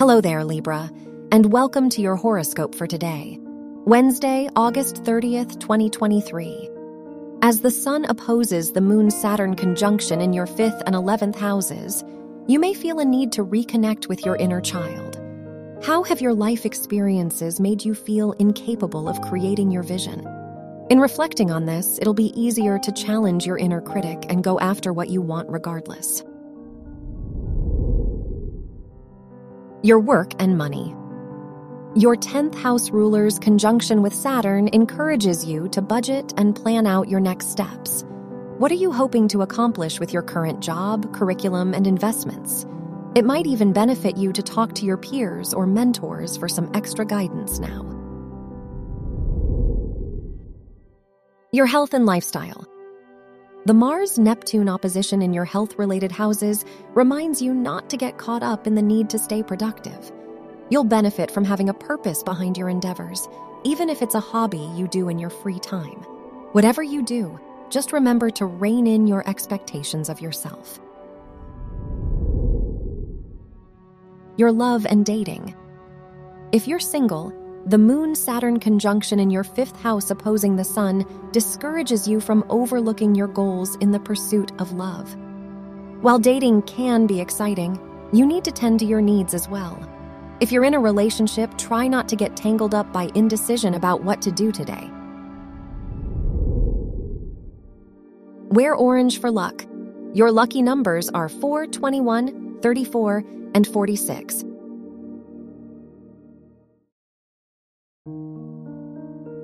Hello there, Libra, and welcome to your horoscope for today, Wednesday, August 30th, 2023. As the Sun opposes the Moon Saturn conjunction in your 5th and 11th houses, you may feel a need to reconnect with your inner child. How have your life experiences made you feel incapable of creating your vision? In reflecting on this, it'll be easier to challenge your inner critic and go after what you want regardless. Your work and money. Your 10th house ruler's conjunction with Saturn encourages you to budget and plan out your next steps. What are you hoping to accomplish with your current job, curriculum, and investments? It might even benefit you to talk to your peers or mentors for some extra guidance now. Your health and lifestyle. The Mars Neptune opposition in your health related houses reminds you not to get caught up in the need to stay productive. You'll benefit from having a purpose behind your endeavors, even if it's a hobby you do in your free time. Whatever you do, just remember to rein in your expectations of yourself. Your love and dating. If you're single, the Moon Saturn conjunction in your fifth house opposing the Sun discourages you from overlooking your goals in the pursuit of love. While dating can be exciting, you need to tend to your needs as well. If you're in a relationship, try not to get tangled up by indecision about what to do today. Wear orange for luck. Your lucky numbers are 4, 21, 34, and 46.